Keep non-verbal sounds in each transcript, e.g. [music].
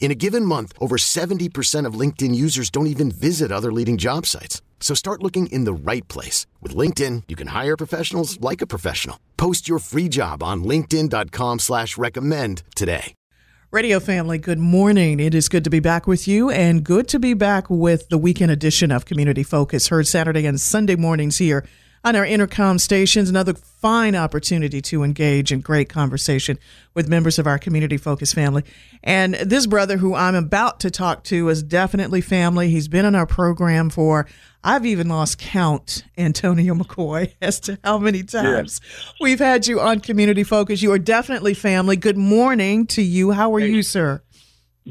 In a given month, over 70% of LinkedIn users don't even visit other leading job sites. So start looking in the right place. With LinkedIn, you can hire professionals like a professional. Post your free job on linkedin.com slash recommend today. Radio family, good morning. It is good to be back with you and good to be back with the weekend edition of Community Focus, heard Saturday and Sunday mornings here on our Entercom stations. Another fine opportunity to engage in great conversation with members of our community focused family. And this brother who I'm about to talk to is definitely family. He's been on our program for, I've even lost count, Antonio McCoy, [laughs] as to how many times yeah. we've had you on Community Focus. You are definitely family. Good morning to you. How are hey. you, sir?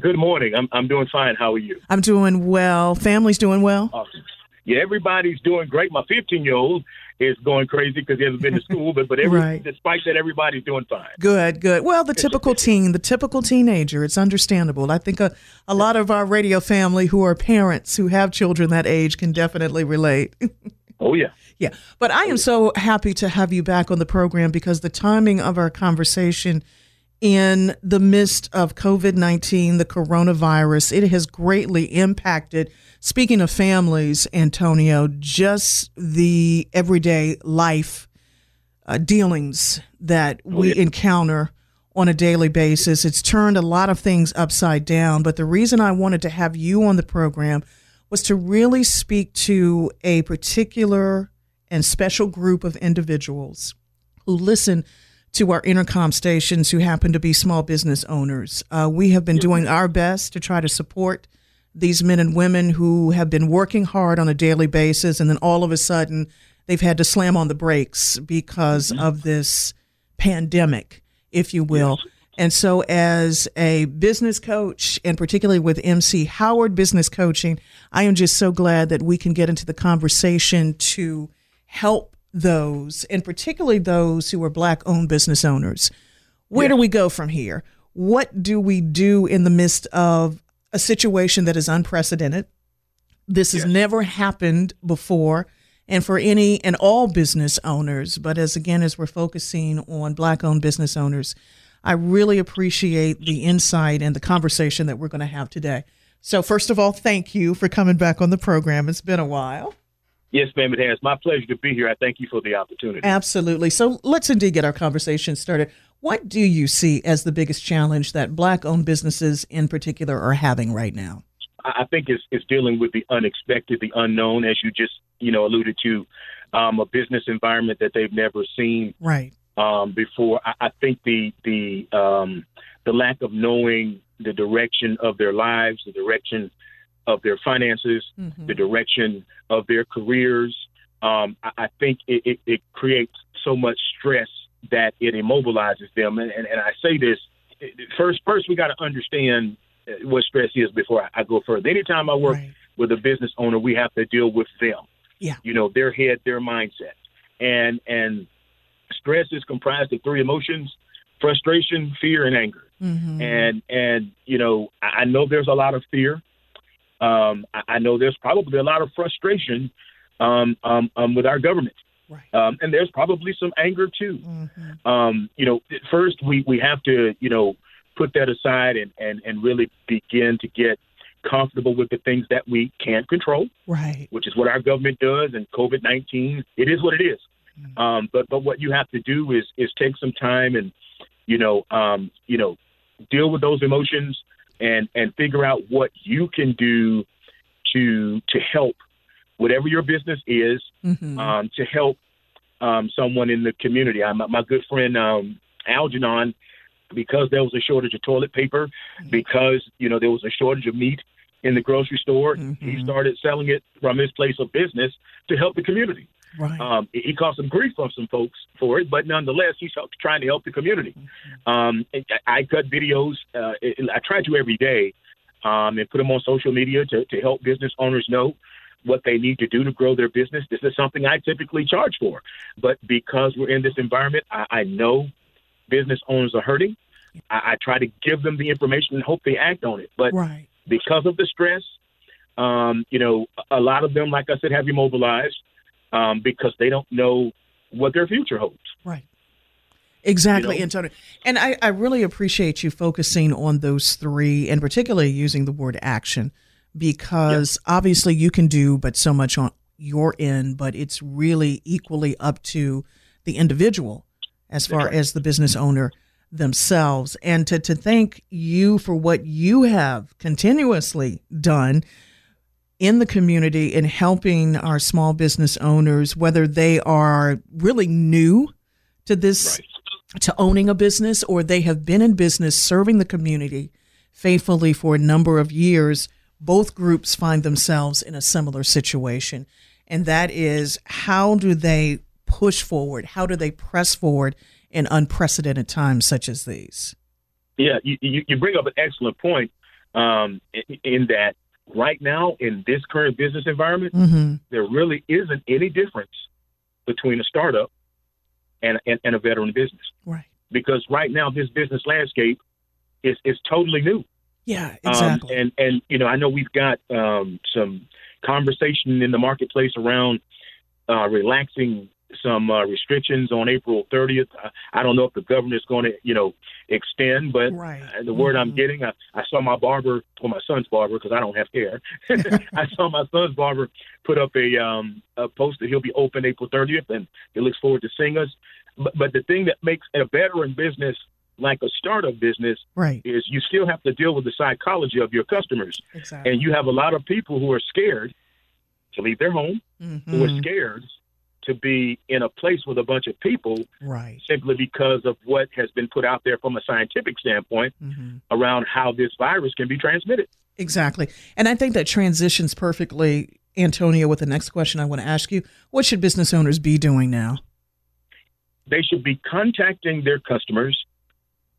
Good morning. I'm, I'm doing fine. How are you? I'm doing well. Family's doing well? Awesome yeah, everybody's doing great. My 15 year old is going crazy because he hasn't been to school, but but every, right. despite that, everybody's doing fine. Good, good. Well, the typical [laughs] teen, the typical teenager, it's understandable. I think a, a lot of our radio family who are parents who have children that age can definitely relate. [laughs] oh yeah. Yeah, but I oh, am so happy to have you back on the program because the timing of our conversation in the midst of COVID 19, the coronavirus, it has greatly impacted Speaking of families, Antonio, just the everyday life uh, dealings that oh, we encounter on a daily basis, it's turned a lot of things upside down. But the reason I wanted to have you on the program was to really speak to a particular and special group of individuals who listen to our Entercom stations who happen to be small business owners. Uh, we have been doing our best to try to support these men and women who have been working hard on a daily basis, and then all of a sudden they've had to slam on the brakes because mm-hmm. of this pandemic, if you will. Yes. And so, as a business coach, and particularly with MC Howard Business Coaching, I am just so glad that we can get into the conversation to help those, and particularly those who are Black owned business owners. Where yes. do we go from here? What do we do in the midst of a situation that is unprecedented. This has never happened before. And for any and all business owners, but as again, as we're focusing on Black owned business owners, I really appreciate the insight and the conversation that we're going to have today. So, first of all, thank you for coming back on the program. It's been a while. Yes, ma'am, it has. My pleasure to be here. I thank you for the opportunity. Absolutely. So, let's indeed get our conversation started. What do you see as the biggest challenge that black owned businesses in particular are having right now? I think it's, it's dealing with the unexpected, the unknown, as you just you know alluded to, um, a business environment that they've never seen right um, before. I, I, think the the um, the lack of knowing the direction of their lives, the direction of their finances, mm-hmm. the direction of their careers. Um, I, I, think it, it, it creates so much stress that it immobilizes them. And, and, and I say this first, first we got to understand what stress is before I, go further. Anytime I work right. with a business owner, we have to deal with them. Yeah. You know, their head, their mindset. And, and stress is comprised of three emotions, frustration, fear, and anger. Mm-hmm. And, and, you know, I, I know there's a lot of fear. Um, I, I know there's probably a lot of frustration um, um, um, with our government. Right. Um, and there's probably some anger too. Mm-hmm. Um, you know, first we, we have to, you know, put that aside and, and, and really begin to get comfortable with the things that we can't control. Right. Which is what our government does and COVID nineteen. It is what it is. Mm-hmm. Um, but but what you have to do is is take some time and you know um, you know deal with those emotions and and figure out what you can do to to help whatever your business is, mm-hmm. um, to help um, someone in the community. I, my, my good friend um, Algernon, because there was a shortage of toilet paper, because you know there was a shortage of meat in the grocery store, Mm-hmm. he started selling it from his place of business to help the community. Right. Um, he caused some grief from some folks for it, but nonetheless, he's trying to help the community. Um, I, I cut videos. Uh, I try to every day um, and put them on social media to, to help business owners know what they need to do to grow their business. This is something I typically charge for, but because we're in this environment, I, I know business owners are hurting. I, I try to give them the information and hope they act on it. But right. because of the stress, um, you know, a lot of them, like I said, have immobilized um, because they don't know what their future holds. Right. Exactly, You know? Antonio. And I, I really appreciate you focusing on those three and particularly using the word action because obviously you can do but so much on your end, but it's really equally up to the individual as far as the business owner themselves. And to, to thank you for what you have continuously done in the community in helping our small business owners, whether they are really new to this, to owning a business, or they have been in business serving the community faithfully for a number of years, both groups find themselves in a similar situation. And that is how do they push forward? How do they press forward in unprecedented times such as these? Yeah, you, you, bring up an excellent point um, in that right now in this current business environment, Mm-hmm. there really isn't any difference between a startup and, and, and a veteran business Right. because right now this business landscape is, is totally new. Yeah, Um, exactly. and and you know, I know we've got um, some conversation in the marketplace around uh, relaxing some uh, restrictions on April 30th. I, I don't know if the governor is going to, you know, extend, but Right. uh, the word I'm Mhm. getting, I, I saw my barber, or my son's barber, because I don't have hair. [laughs] I saw my son's barber put up a, um, a post that he'll be open April 30th, and he looks forward to seeing us. But, but the thing that makes a veteran business like a startup business right. is you still have to deal with the psychology of your customers. Exactly. And you have a lot of people who are scared to leave their home, who are Mhm. scared to be in a place with a bunch of people Right. simply because of what has been put out there from a scientific standpoint hmm around how this virus can be transmitted. Exactly. And I think that transitions perfectly, Antonio, with the next question I want to ask you. What should business owners be doing now? They should be contacting their customers,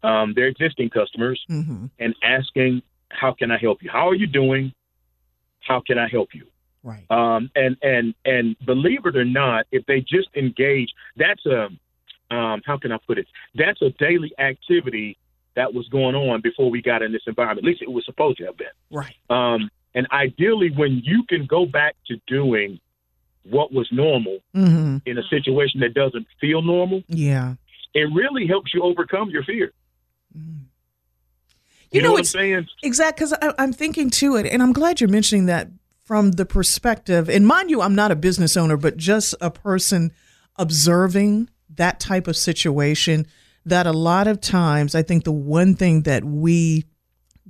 um, their existing customers, Mm-hmm. and asking, "How can I help you? How are you doing? How can I help you?" Right. Um, and and and believe it or not, if they just engage, that's a um, how can I put it? That's a daily activity that was going on before we got in this environment. At least it was supposed to have been. Right. Um, and ideally, when you can go back to doing what was normal Mm-hmm. in a situation that doesn't feel normal, Yeah. it really helps you overcome your fear. Mhm. You, You know, know, what I'm saying? Exactly, because I'm thinking to it, and I'm glad you're mentioning that from the perspective. And mind you, I'm not a business owner, but just a person observing that type of situation. That a lot of times, I think the one thing that we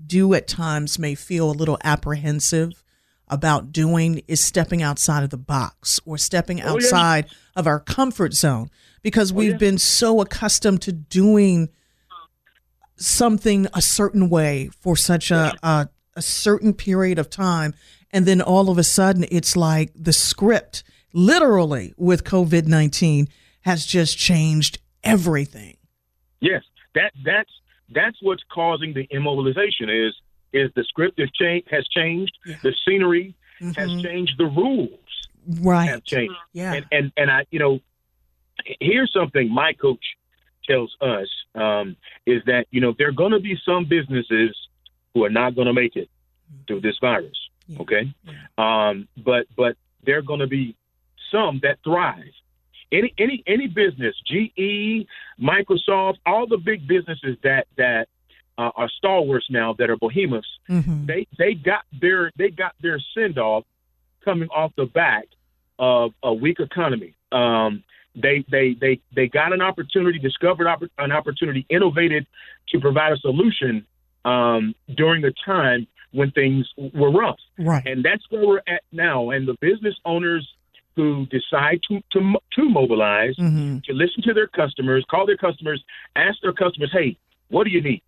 do at times may feel a little apprehensive about doing is stepping outside of the box or stepping Oh, yeah. outside of our comfort zone because oh, we've yeah. been so accustomed to doing something a certain way for such a, a a certain period of time and then all of a sudden it's like the script literally with COVID-19 has just changed everything. Yes, that that's that's what's causing the immobilization. Is is the script has changed? Has changed. Yeah. The scenery Mhm. has changed. The rules Right. have changed. Yeah. And and and I, you know, here's something my coach tells us um, is that you know there are going to be some businesses who are not going to make it through this virus. Yeah. Okay, Yeah. um, but but there are going to be some that thrive. Any any any business, GE, Microsoft, all the big businesses that that uh, are stalwarts now that are behemoths, Mhm. they they got their they got their send off coming off the back of a weak economy. Um, they they they they got an opportunity, discovered oppor- an opportunity, innovated to provide a solution um, during the time when things were rough, Right. and that's where we're at now. And the business owners who decide to to, to mobilize, Mm-hmm. to listen to their customers, call their customers, ask their customers, "Hey, what do you need?"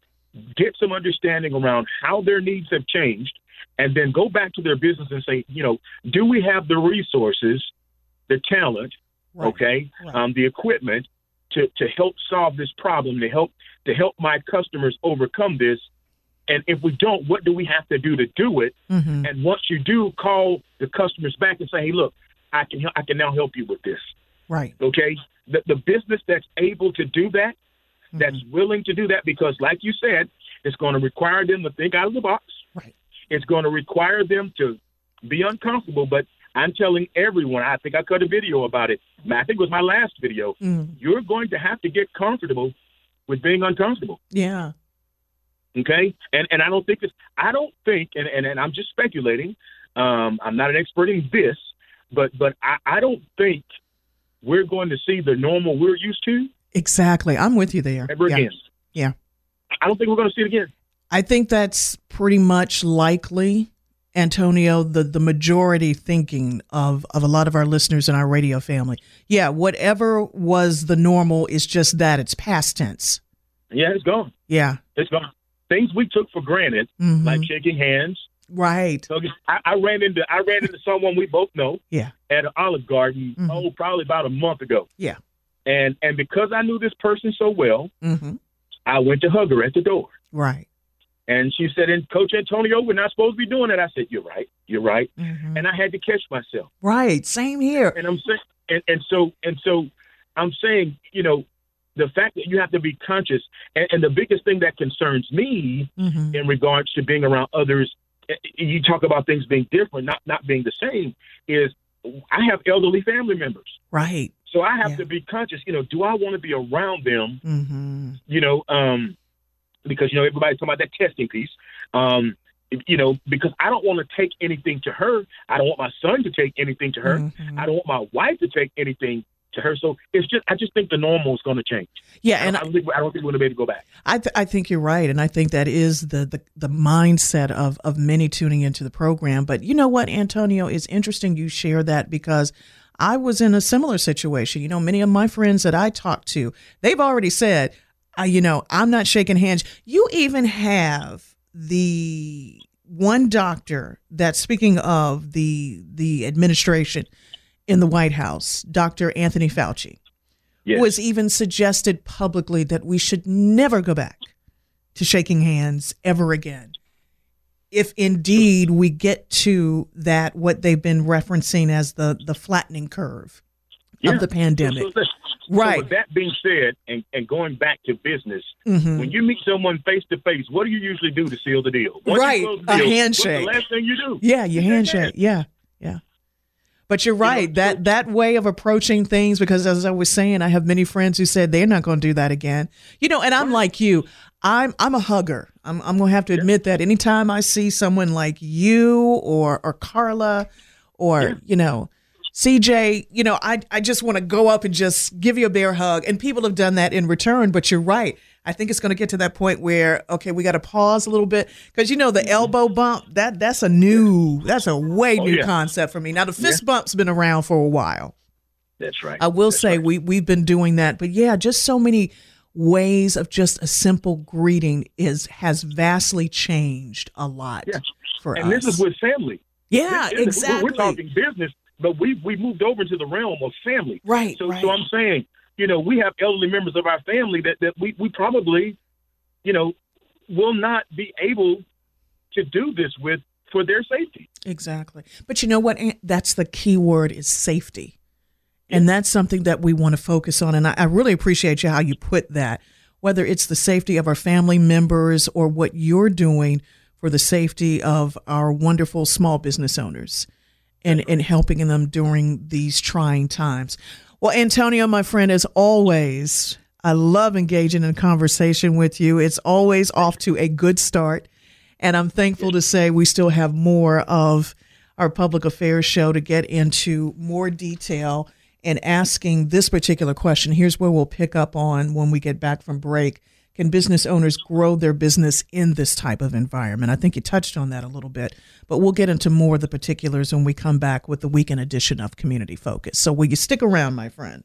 Get some understanding around how their needs have changed, and then go back to their business and say, you know, do we have the resources, the talent, Right. okay, Right. um, the equipment to to help solve this problem, to help to help my customers overcome this. And if we don't, what do we have to do to do it? Mm-hmm. And once you do, call the customers back and say, "Hey, look, I can I can now help you with this." Right. Okay, the the business that's able to do that, that's Mm-hmm. willing to do that, because like you said, it's going to require them to think out of the box. Right. It's going to require them to be uncomfortable. But I'm telling everyone, I think I cut a video about it. I think it was my last video. Mm. You're going to have to get comfortable with being uncomfortable. Yeah. Okay, and and I don't think this. I don't think, and and, and I'm just speculating. Um, I'm not an expert in this, but but I, I don't think we're going to see the normal we're used to Exactly. I'm with you there. ever Yeah. again. Yeah. I don't think we're going to see it again. I think that's pretty much likely, Antonio, the, the majority thinking of, of a lot of our listeners in our radio family. Yeah, whatever was the normal is just that. It's past tense. Yeah, it's gone. Yeah. It's gone. Things we took for granted, Mhm. like shaking hands. right. So I, I ran into I ran into someone we both know Yeah. at an Olive Garden. Mhm. Oh, probably about a month ago. Yeah. And and because I knew this person so well, hmm I went to hug her at the door. Right. And she said, "And Coach Antonio, we're not supposed to be doing that." I said, "You're right. You're right." Mhm. And I had to catch myself. Right. Same here. And I'm saying, and, and so and so, I'm saying, you know, the fact that you have to be conscious, and, and the biggest thing that concerns me hmm in regards to being around others, eh, you talk about things being different, not not being the same. Is I have elderly family members, Right. so I have Yeah. to be conscious. You know, do I want to be around them? hmm you know, um, because you know everybody's talking about that testing piece. Um, you know, because I don't want to take anything to her. I don't want my son to take anything to her. Mhm. I don't want my wife to take anything to her. So it's just, I just think the normal is going to change. Yeah, and I don't think, I don't think we're going to be able to go back. I, th- I think you're right, and I think that is the, the the mindset of of many tuning into the program. But you know what, Antonio, is interesting you share that because I was in a similar situation. You know, many of my friends that I talk to, they've already said, uh, you know, I'm not shaking hands. You even have the one doctor that, speaking of the the administration in the White House, Dr. Anthony Fauci Yes. was even suggested publicly that we should never go back to shaking hands ever again. If indeed we get to that, what they've been referencing as the, the flattening curve Yeah. of the pandemic. So, so, so Right. with that being said, and, and going back to business, Mhm. when you meet someone face to face, what do you usually do to seal the deal? Once Right, the a handshake. What's the last thing you do? Yeah, you You handshake. Yeah. But you're right. know, that that way of approaching things, because as I was saying, I have many friends who said they're not going to do that again. You know, and I'm like you. I'm I'm a hugger. I'm I'm going to have to admit that. Anytime I see someone like you or or Carla, or you know. CJ, you know, I, I just want to go up and just give you a bear hug. And people have done that in return, but you're right. I think it's going to get to that point where, okay, we got to pause a little bit because, you know, the mm-hmm. elbow bump, that that's a new, that's a way Oh, new yeah. concept for me. Now, the fist bump's been around for a while. That's right. I will That's say right. we, we've been doing that. But yeah, just so many ways of just a simple greeting is has vastly changed a lot Yeah. for and us. this is with family. yeah, this- exactly. We're, we're talking business, but we we moved over to the realm of family. right, So, right. so I'm saying, you know, we have elderly members of our family that, that we, we probably, you know, will not be able to do this with for their safety. Exactly. But you know what? That's the key word is safety. And that's something that we want to focus on. And I, I really appreciate you how you put that, whether it's the safety of our family members or what you're doing for the safety of our wonderful small business owners and, and helping them during these trying times. Well, Antonio, my friend, as always, I love engaging in conversation with you. It's always off to a good start. And I'm thankful to say we still have more of our public affairs show to get into more detail and asking this particular question. Here's where we'll pick up on when we get back from break. Can business owners grow their business in this type of environment? I think you touched on that a little bit, but we'll get into more of the particulars when we come back with the weekend edition of Community Focus. So, will you stick around, my friend?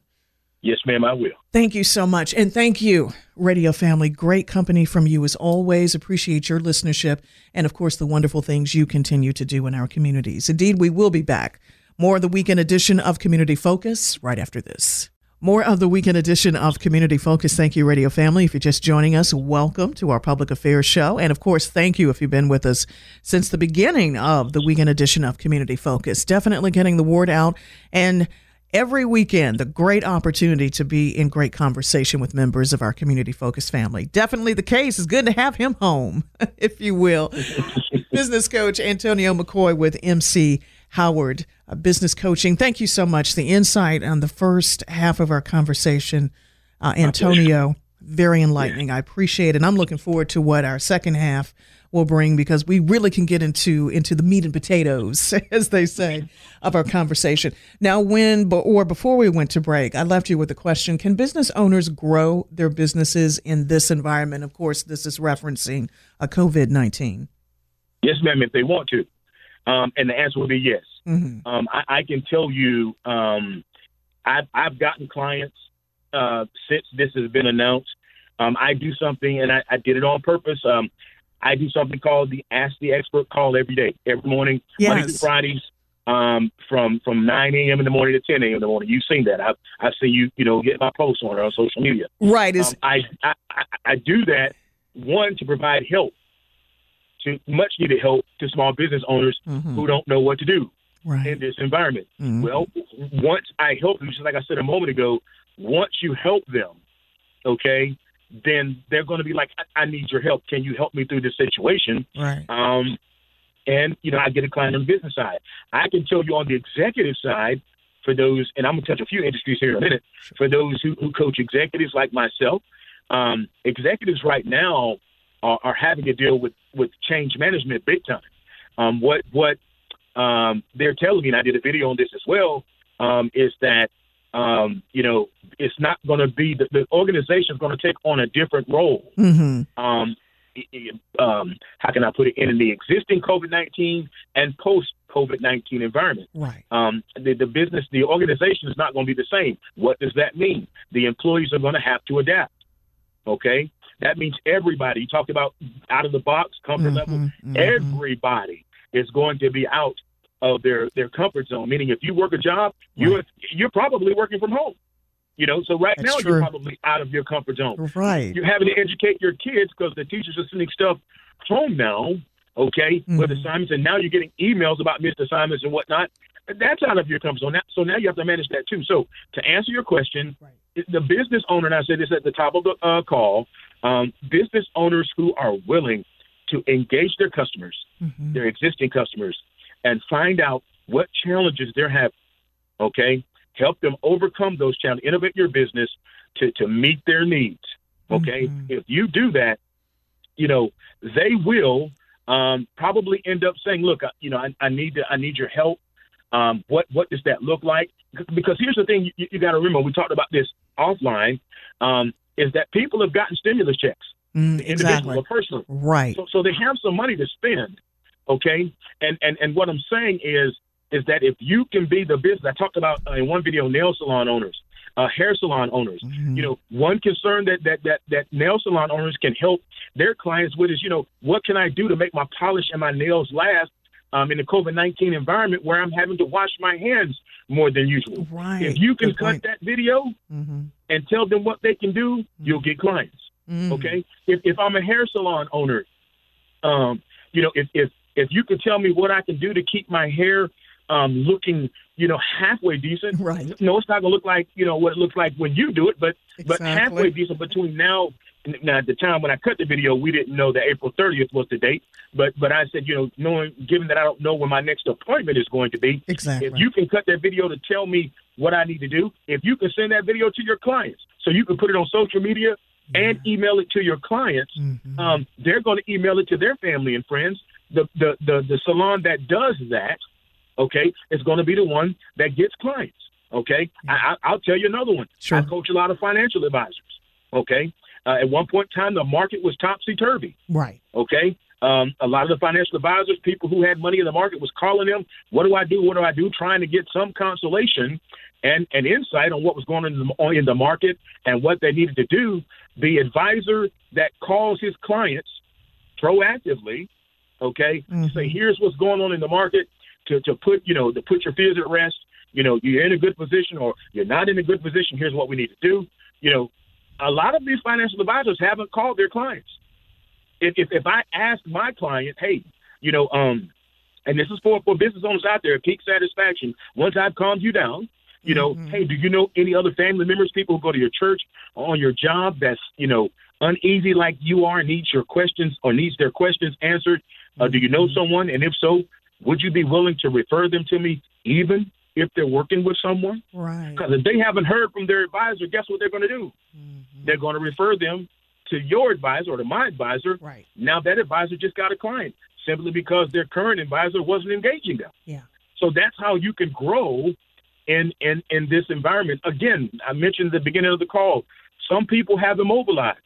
Yes, ma'am, I will. Thank you so much. And thank you, Radio Family. Great company from you as always. Appreciate your listenership and, of course, the wonderful things you continue to do in our communities. Indeed, we will be back. More of the weekend edition of Community Focus right after this. More of the weekend edition of Community Focus. Thank you, Radio Family. If you're just joining us, welcome to our public affairs show. And of course, thank you if you've been with us since the beginning of the weekend edition of Community Focus. Definitely getting the word out and every weekend the great opportunity to be in great conversation with members of our community Focus family definitely the case it's good to have him home [laughs] if you will [laughs] business coach antonio mccoy with mc howard uh, business coaching thank you so much the insight on the first half of our conversation uh, antonio very enlightening i appreciate it and i'm looking forward to what our second half will bring because we really can get into into the meat and potatoes, [laughs] as they say, of our conversation. Now, when or before we went to break, I left you with a question: Can business owners grow their businesses in this environment? Of course, this is referencing a COVID nineteen. Yes, ma'am. If they want to, um, and the answer will be yes. Mm-hmm. Um, I, I, can tell you, um, I've, I've gotten clients uh, since this has been announced. Um, I do something, and I, I, did it on purpose. Um, I do something called the Ask the Expert call every day, every morning, yes. Monday through Fridays, um, from from 9 a.m. in the morning to 10 a.m. in the morning. You've seen that. I've I've seen you you know get my posts on it on social media. Right. Is um, I, I I do that one to provide help to much needed help to small business owners mm-hmm. who don't know what to do right. in this environment. Mm-hmm. Well, once I help them, just like I said a moment ago, once you help them, okay, then they're going to be like, I, I need your help. Can you help me through this situation? Right. Um, and you know, I get a client on the business side. I can tell you on the executive side, for those, and I'm going to touch a few industries here in a minute. For those who, who coach executives like myself, um, executives right now are, are, having to deal with with change management big time. Um, what what um, they're telling me, and I did a video on this as well, um, is that um, you know, it's not going to be the, the organization is going to take on a different role. Mm-hmm. Um, um, how can I put it in the existing COVID nineteen and post COVID nineteen environment? Right. Um, the, the business, the organization is not going to be the same. What does that mean? The employees are going to have to adapt. Okay. That means everybody. You talked about out of the box, comfort mm-hmm, level. Mm-hmm. Everybody is going to be out of their their comfort zone. Meaning, if you work a job, right. you're you're probably working from home. You know, so right That's now true. you're probably out of your comfort zone. Right. You're having to educate your kids because the teachers are sending stuff home now. Okay, mm-hmm. with assignments, and now you're getting emails about missed assignments and whatnot. That's out of your comfort zone. So now you have to manage that too. So to answer your question, right. the business owner, and I said this at the top of the uh, call, um, business owners who are willing to engage their customers, mm-hmm. their existing customers, and find out what challenges they're having. Okay, help them overcome those challenges. Innovate your business to to meet their needs. Okay, mm-hmm. if you do that, you know they will um, probably end up saying, "Look, you know, I, I need to, I need your help. Um, what what does that look like? Because here's the thing: you, you got to remember. We talked about this offline. Um, is that people have gotten stimulus checks, mm, exactly. or personally, right? So, so they have some money to spend. Okay, and and and what I'm saying is is that if you can be the business I talked about uh, in one video, nail salon owners, uh, hair salon owners. Mm-hmm. You know, one concern that, that that that nail salon owners can help their clients with is, you know, what can I do to make my polish and my nails last um, in the COVID nineteen environment where I'm having to wash my hands more than usual. Right. If you can Good cut point. that video mm-hmm. and tell them what they can do, mm-hmm. you'll get clients. Mm-hmm. Okay. If if I'm a hair salon owner, um, you know, if if if you can tell me what I can do to keep my hair um, looking, you know, halfway decent. Right. No, it's not gonna look like you know what it looks like when you do it, but exactly. but halfway decent between now. Now, at the time when I cut the video, we didn't know that April 30th was the date. But but I said, you know, knowing given that I don't know when my next appointment is going to be, exactly. If you can cut that video to tell me what I need to do, if you can send that video to your clients, so you can put it on social media and email it to your clients, mm-hmm. um, they're going to email it to their family and friends the, the, the, the salon that does that, okay, is going to be the one that gets clients. Okay, I, I'll tell you another one. Sure. I coach a lot of financial advisors. Okay, Uh, at one point in time, the market was topsy turvy. Right. Okay. Um, a lot of the financial advisors, people who had money in the market, was calling them. What do I do? What do I do? Trying to get some consolation and an insight on what was going on in the, in the market and what they needed to do. The advisor that calls his clients proactively, okay, mm-hmm. say here's what's going on in the market to, to put you know to put your fears at rest. You know you're in a good position or you're not in a good position. Here's what we need to do. You know, a lot of these financial advisors haven't called their clients. If if, if I ask my client, hey, you know, um, and this is for for business owners out there, peak satisfaction. Once I've calmed you down, you know, mm-hmm. hey, do you know any other family members, people who go to your church or on your job that's, you know, uneasy like you are, needs your questions or needs their questions answered? Uh, do you know mm-hmm. someone? And if so, would you be willing to refer them to me, even if they're working with someone? Right. Because if they haven't heard from their advisor, guess what they're going to do? Mm-hmm. They're going to refer them to your advisor or to my advisor. Right. Now that advisor just got a client simply because their current advisor wasn't engaging them. Yeah. So that's how you can grow in in in this environment. Again, I mentioned at the beginning of the call. Some people have immobilized.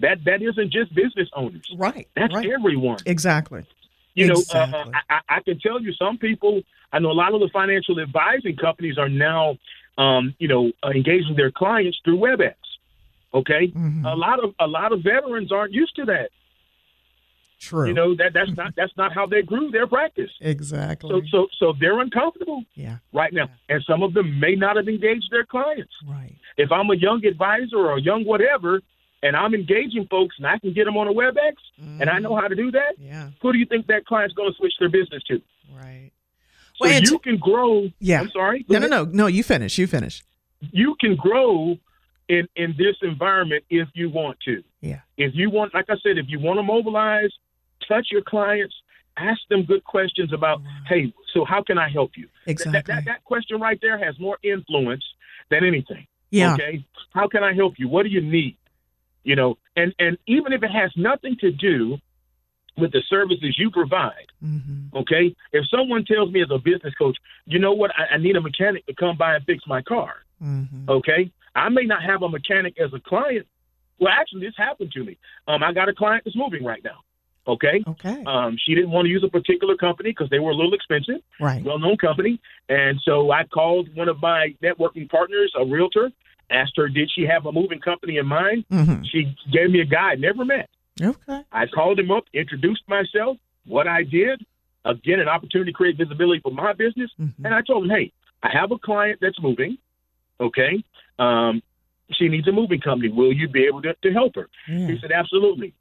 That that isn't just business owners. Right. That's right. everyone. Exactly. You exactly. know, uh, I, I can tell you some people. I know a lot of the financial advising companies are now, um, you know, uh, engaging their clients through WebEx. Okay, mm-hmm. a lot of a lot of veterans aren't used to that. True. You know that that's not [laughs] that's not how they grew their practice. Exactly. So so so they're uncomfortable. Yeah. Right now, yeah. and some of them may not have engaged their clients. Right. If I'm a young advisor or a young whatever, and I'm engaging folks, and I can get them on a WebEx, mm-hmm. and I know how to do that. Yeah. Who do you think that client's going to switch their business to? Right. So well, you can grow. Yeah. I'm sorry. No, no, no, no. You finish. You finish. You can grow in in this environment if you want to. Yeah. If you want, like I said, if you want to mobilize touch your clients, ask them good questions about, hey, so how can I help you? Exactly. That, that, that question right there has more influence than anything. Yeah. Okay. How can I help you? What do you need? You know, and and even if it has nothing to do with the services you provide. Mm-hmm. Okay. If someone tells me as a business coach, you know what, I, I need a mechanic to come by and fix my car. Mm-hmm. Okay. I may not have a mechanic as a client. Well, actually, this happened to me. Um, I got a client that's moving right now. Okay. Okay. Um, she didn't want to use a particular company because they were a little expensive. Right. Well known company. And so I called one of my networking partners, a realtor, asked her, did she have a moving company in mind? Mm-hmm. She gave me a guy I never met. Okay. I called him up, introduced myself, what I did. Again, an opportunity to create visibility for my business. Mm-hmm. And I told him, hey, I have a client that's moving. Okay. Um, she needs a moving company. Will you be able to, to help her? Yeah. He said, absolutely.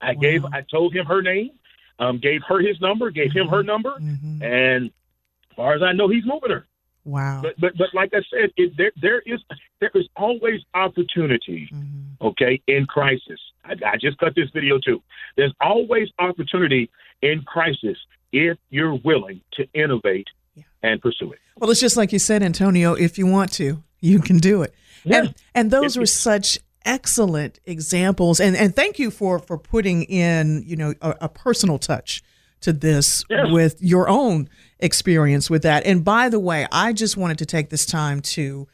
I wow. gave, I told him her name, um, gave her his number, gave him her mm-hmm. number, mm-hmm. and as far as I know, he's moving her. Wow. But but but like I said, it, there there is there is always opportunity. Mm-hmm. Okay, in crisis. I, I just cut this video too. There's always opportunity in crisis if you're willing to innovate yeah. and pursue it. Well, it's just like you said, Antonio. If you want to, you can do it. Yeah. And and those were such excellent examples and and thank you for for putting in you know a, a personal touch to this yes. with your own experience with that and by the way i just wanted to take this time to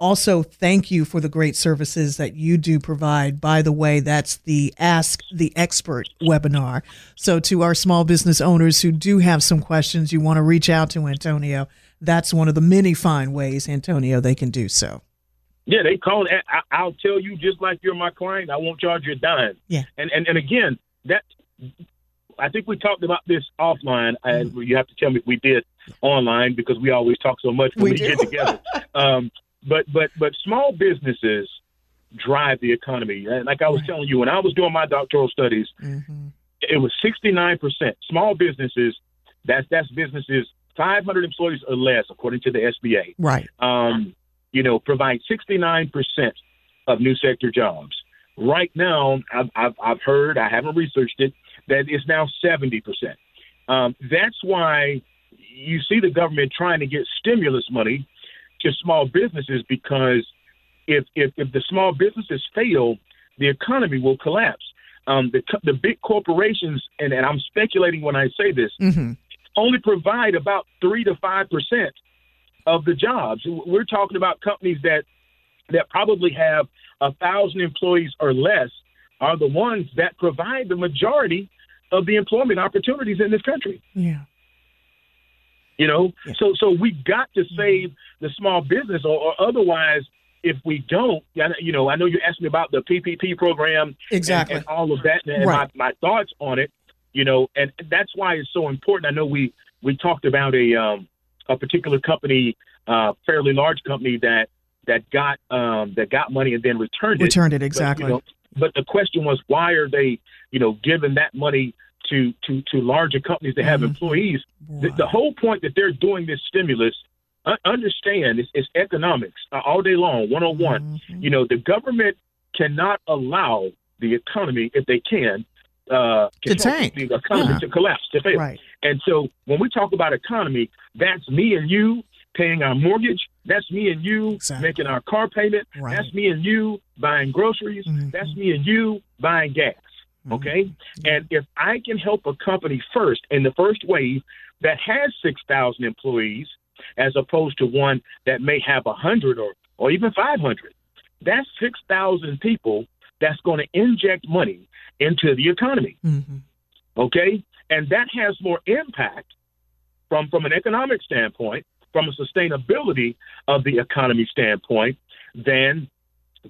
also thank you for the great services that you do provide by the way that's the ask the expert webinar so to our small business owners who do have some questions you want to reach out to antonio that's one of the many fine ways antonio they can do so yeah, they call. I, will tell you just like you're my client. I won't charge you a dime. Yeah. And and, and again, that I think we talked about this offline, and mm-hmm. you have to tell me if we did online because we always talk so much when we, we get together. [laughs] um, but but but small businesses drive the economy. And like I was right. telling you, when I was doing my doctoral studies, mm-hmm. it was 69 percent small businesses. That's that's businesses 500 employees or less, according to the SBA. Right. Um, you know, provide 69% of new sector jobs. Right now, I've, I've, I've heard, I haven't researched it, that it's now 70%. Um, that's why you see the government trying to get stimulus money to small businesses because if, if, if the small businesses fail, the economy will collapse. Um, the, the big corporations, and, and I'm speculating when I say this, mm-hmm. only provide about 3 to 5% of the jobs. We're talking about companies that that probably have a thousand employees or less are the ones that provide the majority of the employment opportunities in this country. Yeah. You know, yeah. so so we got to save the small business, or, or otherwise, if we don't, you know, I know you asked me about the PPP program, exactly, and, and all of that, and right. my, my thoughts on it. You know, and that's why it's so important. I know we we talked about a um, a particular company, uh, fairly large company that that got um, that got money and then returned it. Returned it exactly. But, you know, but the question was, why are they, you know, giving that money to to to larger companies that have mm-hmm. employees. The, the, whole point that they're doing this stimulus, uh, understand, it's, it's economics uh, all day long, one on one. You know, the government cannot allow the economy, if they can, uh, to tank. the economy yeah. to collapse, to fail. Right. And so when we talk about economy, that's me and you paying our mortgage. That's me and you exactly. making our car payment. Right. That's me and you buying groceries. Mm-hmm. That's me and you buying gas. Mm-hmm. Okay. And if I can help a company first in the first wave that has 6,000 employees, as opposed to one that may have 100 or, or even 500, that's 6,000 people that's going to inject money into the economy. Mm-hmm. Okay. And that has more impact from, from an economic standpoint, from a sustainability of the economy standpoint, than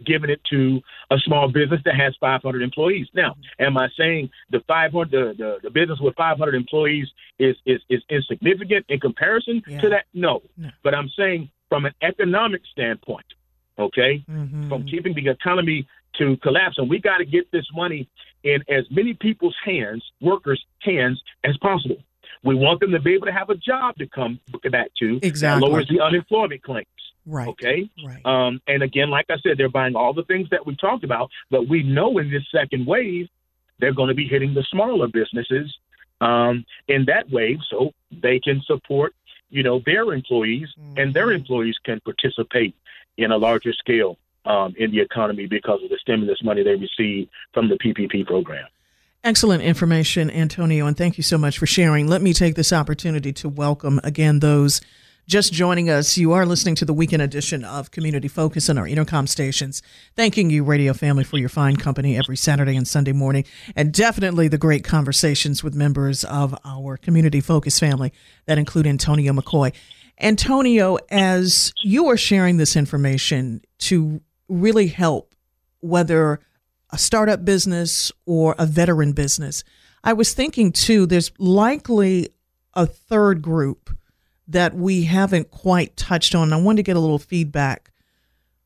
giving it to a small business that has 500 employees. Now, am I saying the 500 the, the, the business with 500 employees is is, is insignificant in comparison yeah. to that? No. no. But I'm saying from an economic standpoint, okay, mm-hmm. from keeping the economy to collapse, and we got to get this money in as many people's hands, workers' hands, as possible. We want them to be able to have a job to come back to. Exactly. lowers the unemployment claims. Right. Okay. Right. Um, and again, like I said, they're buying all the things that we talked about, but we know in this second wave, they're going to be hitting the smaller businesses um, in that wave, so they can support, you know, their employees, mm-hmm. and their mm-hmm. employees can participate in a larger scale um, in the economy because of the stimulus money they receive from the PPP program. Excellent information, Antonio, and thank you so much for sharing. Let me take this opportunity to welcome again those just joining us, you are listening to the weekend edition of Community Focus on our Entercom stations. Thanking you, radio family, for your fine company every Saturday and Sunday morning, and definitely the great conversations with members of our Community Focus family that include Antonio McCoy. Antonio, as you are sharing this information to really help whether a startup business or a veteran business, I was thinking too, there's likely a third group that we haven't quite touched on. I wanted to get a little feedback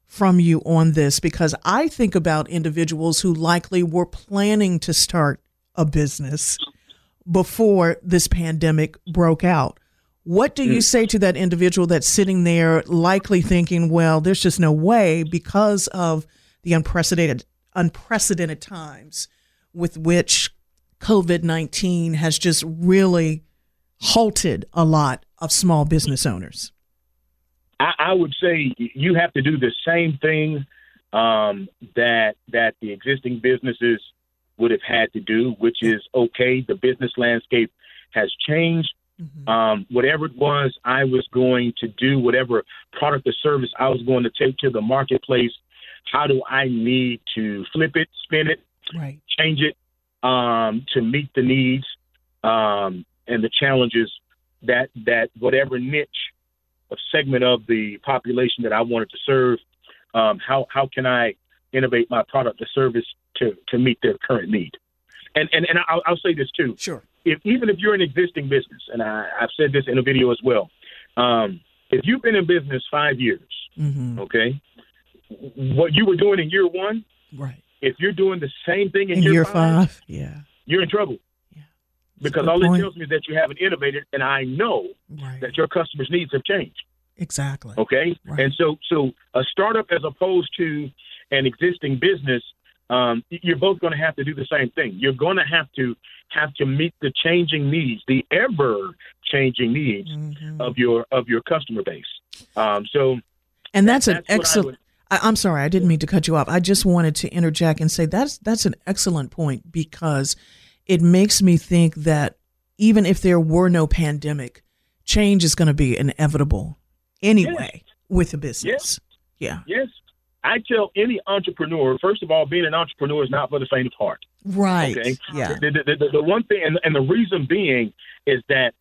from you on this because I think about individuals who likely were planning to start a business before this pandemic broke out. What do you mm. say to that individual that's sitting there likely thinking, well, there's just no way because of the unprecedented unprecedented times with which COVID-19 has just really halted a lot of small business owners? I, I would say you have to do the same thing um, that that the existing businesses would have had to do, which is okay. The business landscape has changed. Mm-hmm. Um, whatever it was I was going to do, whatever product or service I was going to take to the marketplace, how do I need to flip it, spin it, right. change it um, to meet the needs um, and the challenges that that whatever niche or segment of the population that I wanted to serve, um, how how can I innovate my product or service to to meet their current need? And and and I'll, I'll say this too. Sure. If even if you're an existing business, and I, I've said this in a video as well, um, if you've been in business five years, mm-hmm. okay, what you were doing in year one, right? If you're doing the same thing in, in year, year five, five, yeah, you're in trouble yeah. because all point. it tells me is that you haven't innovated, and I know right. that your customers' needs have changed. Exactly. Okay, right. and so so a startup as opposed to an existing business, um, you're both going to have to do the same thing. You're going to have to have to meet the changing needs, the ever changing needs mm-hmm. of your of your customer base. Um, so, and that's, that's an excellent. I am sorry, I didn't mean to cut you off. I just wanted to interject and say that's that's an excellent point because it makes me think that even if there were no pandemic, change is going to be inevitable anyway yes. with a business. Yes. Yeah. Yes. I tell any entrepreneur, first of all, being an entrepreneur is not for the faint of heart. Right. Okay. Yeah. The, the, the, the one thing, and, and the reason being is that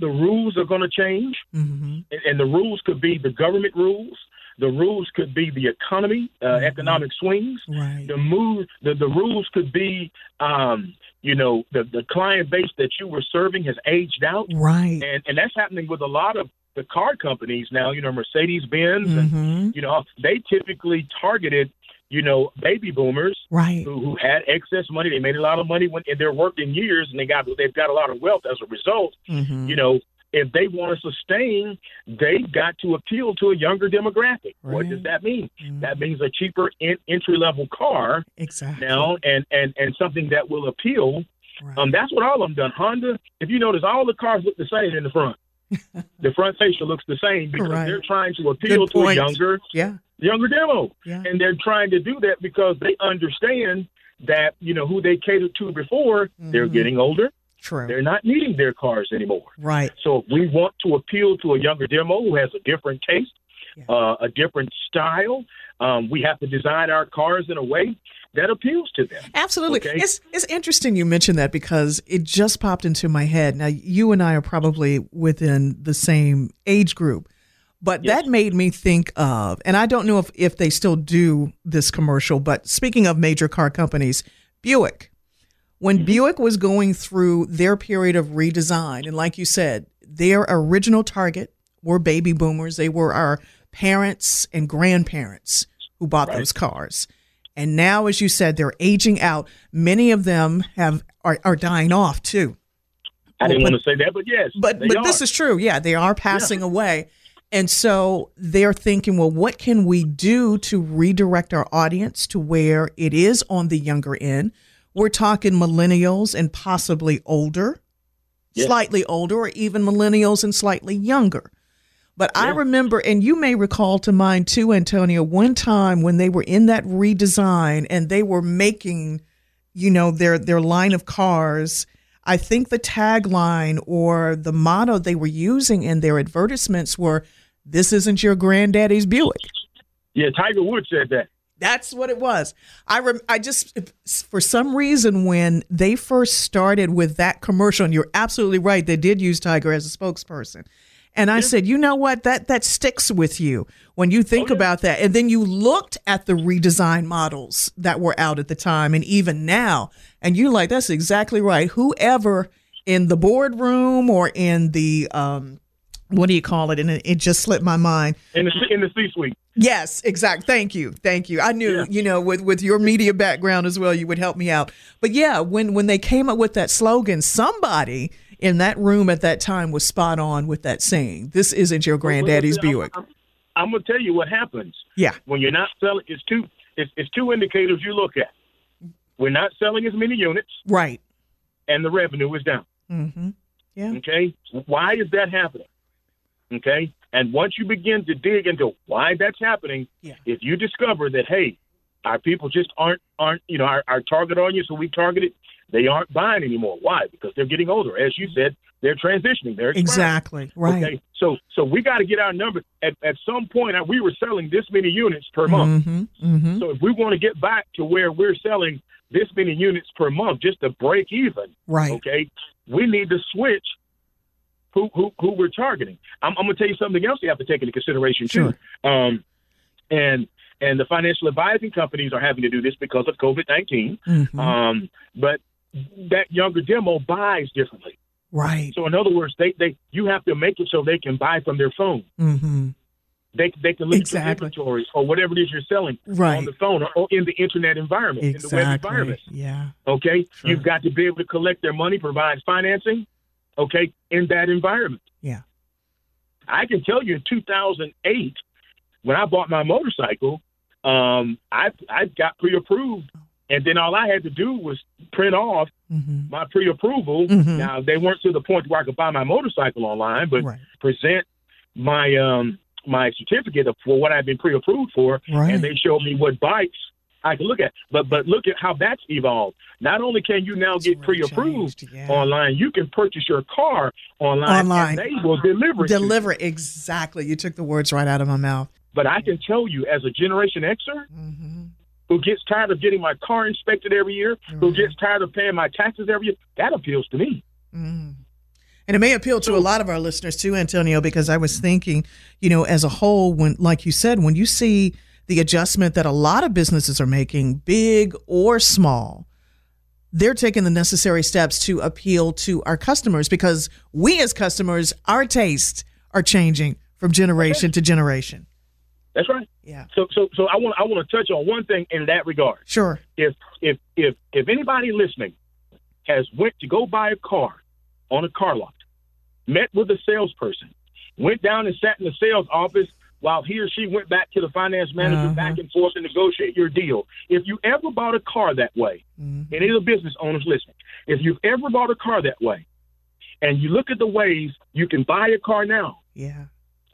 the rules are going to change, Mm-hmm. and, and the rules could be the government rules. The rules could be the economy, uh, Mhm. economic swings. Right. The move, the, the rules could be, um, you know, the, the client base that you were serving has aged out, Right. and and that's happening with a lot of the car companies now. You know, Mercedes Benz, and Mm-hmm. you know, they typically targeted, you know, baby boomers Right. who, who had excess money. They made a lot of money when in their working years, and they got they've got a lot of wealth as a result. Mm-hmm. You know, if they want to sustain, they've got to appeal to a younger demographic. What does that mean? Mhm. That means a cheaper in, entry level car exactly. now, and and and something that will appeal. Right. Um, that's what all of them done. Honda, if you notice, all the cars look the same in the front. [laughs] the front fascia looks the same because Right. they're trying to appeal to a younger yeah. younger demo Yeah. and they're trying to do that because they understand that you know who they catered to before they're Mhm. getting older True. they're not needing their cars anymore Right. so if we want to appeal to a younger demo who has a different taste Yeah. uh, a different style um, we have to design our cars in a way that appeals to them Absolutely. Okay. It's it's interesting you mentioned that because it just popped into my head. Now you and I are probably within the same age group. But Yes. that made me think of, and I don't know if, if they still do this commercial, but speaking of major car companies, Buick. When Mm-hmm. Buick was going through their period of redesign, and like you said, their original target were baby boomers. They were our parents and grandparents who bought Right. those cars. And now, as you said, they're aging out. Many of them have are, are dying off too. i didn't Well, want to say that but yes But but are. this is true. Yeah, they are passing away. And so they're thinking, well, what can we do to redirect our audience to where it is on the younger end? We're talking millennials and possibly older, Yes. slightly older, or even millennials and slightly younger. But I remember, and you may recall to mind too, Antonio, one time when they were in that redesign and they were making, you know, their their line of cars. I think the tagline or the motto they were using in their advertisements were, "This isn't your granddaddy's Buick." yeah tiger woods said that That's what it was. I rem- I just for some reason when they first started with that commercial, and you're absolutely right, they did use Tiger as a spokesperson. And I said, you know what? That that sticks with you when you think Oh, yeah. about that. And then you looked at the redesigned models that were out at the time, and even now, and you're like, that's exactly right. Whoever in the boardroom or in the um, what do you call it? And it, it just slipped my mind. in the in the c suite Yes, exact. Thank you, thank you. I knew, Yeah. you know, with with your media background as well, you would help me out. But yeah, when when they came up with that slogan, somebody in that room at that time was spot on with that saying, "This isn't your granddaddy's Buick." I'm, I'm gonna tell you what happens Yeah, when you're not selling. It's two. It's, it's two indicators you look at. We're not selling as many units, right. and the revenue is down. Mm-hmm. Yeah. Okay, why is that happening? Okay, and once you begin to dig into why that's happening, Yeah. if you discover that hey, our people just aren't aren't you know our, our target audience so we targeted, they aren't buying anymore. Why? Because they're getting older. As you said, they're transitioning. They're. Exactly. Right. Okay, so so we got to get our numbers. At, at some point, we were selling this many units per month. Mm-hmm. Mm-hmm. So if we want to get back to where we're selling this many units per month, just to break even, Right. okay, we need to switch who who, who we're targeting. I'm, I'm going to tell you something else you have to take into consideration too. Um, and and the financial advising companies are having to do this because of COVID 19. Mm-hmm. Um, but that younger demo buys differently. right. So in other words, they, they you have to make it so they can buy from their phone. Mm-hmm. They they can look Exactly. at your inventory or whatever it is you're selling Right. on the phone or, or in the internet environment, in the web Exactly. environment. Yeah. Okay, Sure. you've got to be able to collect their money, provide financing. Okay, in that environment. Yeah. I can tell you in 2008, when I bought my motorcycle, um, I I got pre-approved, and then all I had to do was print off Mm-hmm. my pre-approval. Mhm. Now they weren't to the point where I could buy my motorcycle online, but Right. present my um my certificate for what I've been pre-approved for, Right. and they showed me what bikes I can look at. But but look at how that's evolved. Not only can you now It's get really pre-approved changed, yeah. online, you can purchase your car online, Online. and they will deliver. to you. Deliver exactly. You took the words right out of my mouth. But I can tell you, as a Generation Xer Mm-hmm. who gets tired of getting my car inspected every year, who gets tired of paying my taxes every year, that appeals to me. Mm. And it may appeal to a lot of our listeners too, Antonio, because I was thinking, you know, as a whole, when, like you said, when you see the adjustment that a lot of businesses are making, big or small, they're taking the necessary steps to appeal to our customers because we as customers, our tastes are changing from generation to generation. That's right. Yeah. So, so, so I want I want to touch on one thing in that regard. Sure. If if if if anybody listening has went to go buy a car on a car lot, met with a salesperson, went down and sat in the sales office while he or she went back to the finance manager Uh-huh. back and forth to negotiate your deal. If you ever bought a car that way, Mhm. any of the business owners listening, if you've ever bought a car that way, and you look at the ways you can buy a car now, Yeah.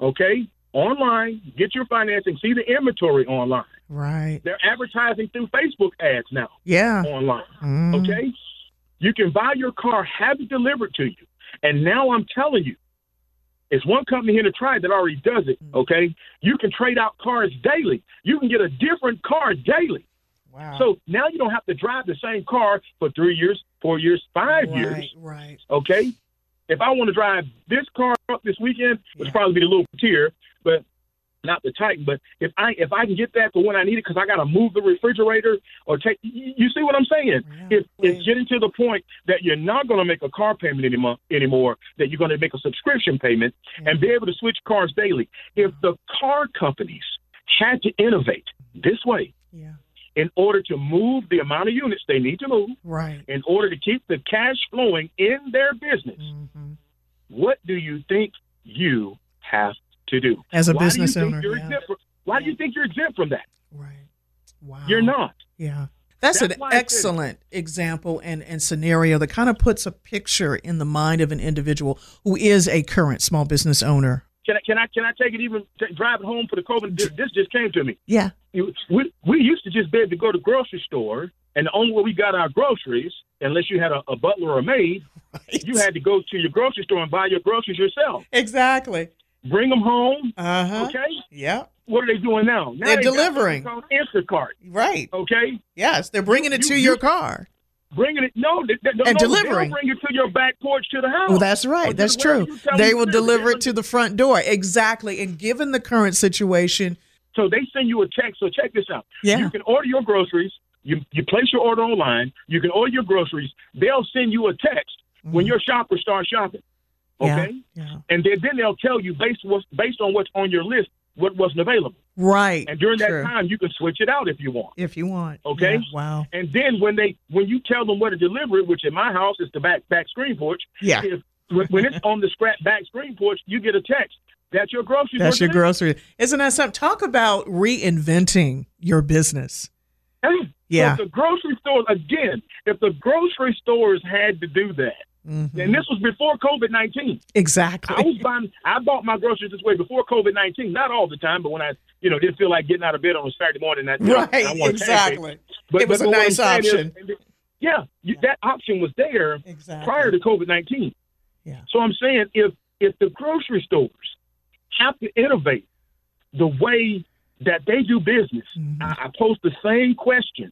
okay, online, get your financing, see the inventory online. Right. They're advertising through Facebook ads now Yeah. online. Mm. Okay? You can buy your car, have it delivered to you. And now I'm telling you, it's one company here in the Triad that already does it. Mm. Okay? You can trade out cars daily. You can get a different car daily. Wow. So now you don't have to drive the same car for three years, four years, five right, years. Right. Okay? If I want to drive this car up this weekend, which Yeah. probably be the little tier, but not the Titan. But if I if I can get that for when I need it, because I got to move the refrigerator or take, you you see what I'm saying? Yeah. If it's getting to the point that you're not going to make a car payment anymore, anymore, that you're going to make a subscription payment and be able to switch cars daily. If the car companies had to innovate this way Yeah. in order to move the amount of units they need to move, Right. in order to keep the cash flowing in their business, hmm what do you think you have to do? As a Why you business owner. yeah. from- why do you think you're exempt from that? Right. Wow. You're not. Yeah. That's, That's an why I said- excellent example and, and scenario that kind of puts a picture in the mind of an individual who is a current small business owner. Can I can I can I take it even t- drive it home for the COVID? This, this just came to me. Yeah. We we used to just be able to go to the grocery store, and the only way we got our groceries, unless you had a, a butler or a maid, [laughs] you had to go to your grocery store and buy your groceries yourself. Exactly. Bring them home. Uh huh. Okay. Yeah. What are they doing now? now They're they delivering. Instacart. Right. Okay. Yes. They're bringing it You- to you- your car. Bringing it. No, they, they, And no, delivering. Bring it to your back porch to the house. Well, that's right. to That's true. They will deliver it to the front door. Exactly. And given the current situation, So they send you a text. So check this out. Yeah. You can order your groceries. You you place your order online. You can order your groceries. They'll send you a text when your shopper starts shopping. Mm-hmm. Yeah. Okay. Yeah. And then, then they'll tell you based what's based on what's on your list what wasn't available. right. And during that True. time, you can switch it out if you want. if you want. Okay. Yeah. Wow. And then when they when you tell them where to deliver it, which in my house is the back back screen porch. Yeah. If, when, it's on the scrap back screen porch, you get a text. That's your groceries. That's your delivered. grocery. Isn't that something? Talk about reinventing your business. Hey, Yeah. So if the grocery stores again, if the grocery stores had to do that, Mhm. and this was before COVID nineteen. Exactly. I was buying. I bought my groceries this way before COVID nineteen. Not all the time, but when I, you know, didn't feel like getting out of bed on a Saturday morning, that right. I want a pancake. exactly. But, It was but a nice saying is- option. yeah, you, that option was there Exactly. prior to COVID nineteen. Yeah. So I'm saying if if the grocery stores have to innovate the way that they do business, Mhm. I, I pose the same question: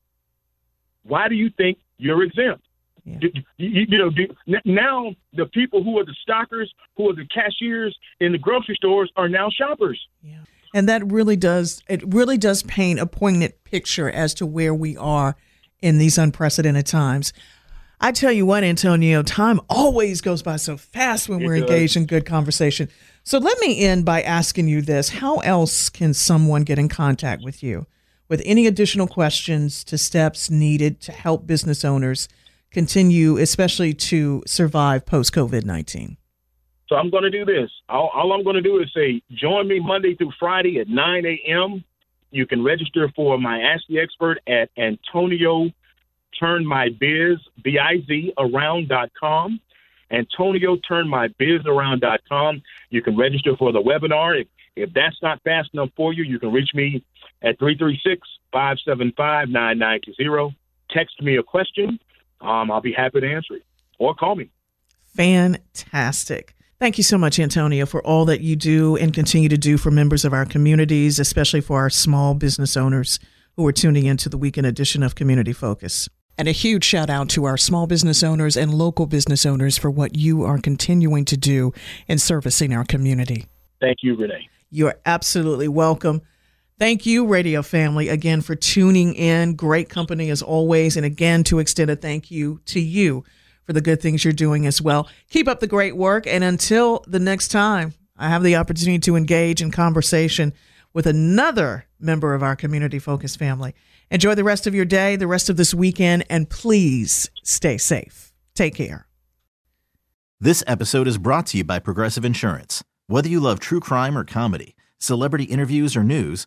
Why do you think you're exempt? Yeah. You, you know, do, now the people who are the stockers, who are the cashiers in the grocery stores, are now shoppers. Yeah. And that really does it really does paint a poignant picture as to where we are in these unprecedented times. I tell you what, Antonio, time always goes by so fast when It we're does. engaged in good conversation. So let me end by asking you this. How else can someone get in contact with you with any additional questions to steps needed to help business owners continue, especially to survive post COVID 19? So I'm going to do this. All, all I'm going to do is say, join me Monday through Friday at 9 a.m. You can register for my Ask the Expert at Antonio Turn My Biz, B-I-Z, around.com. Antonio Turn My Biz around.com. You can register for the webinar. If, if that's not fast enough for you, you can reach me at 336-575-9920. Text me a question. Um, I'll be happy to answer it. Or call me. Fantastic. Thank you so much, Antonio, for all that you do and continue to do for members of our communities, especially for our small business owners who are tuning into the weekend edition of Community Focus. And a huge shout out to our small business owners and local business owners for what you are continuing to do in servicing our community. Thank you, Renee. You're absolutely welcome. Thank you, radio family, again for tuning in. Great company as always. And again, to extend a thank you to you for the good things you're doing as well. Keep up the great work. And until the next time, I have the opportunity to engage in conversation with another member of our community focused family. Enjoy the rest of your day, the rest of this weekend, and please stay safe. Take care. This episode is brought to you by Progressive Insurance. Whether you love true crime or comedy, celebrity interviews or news,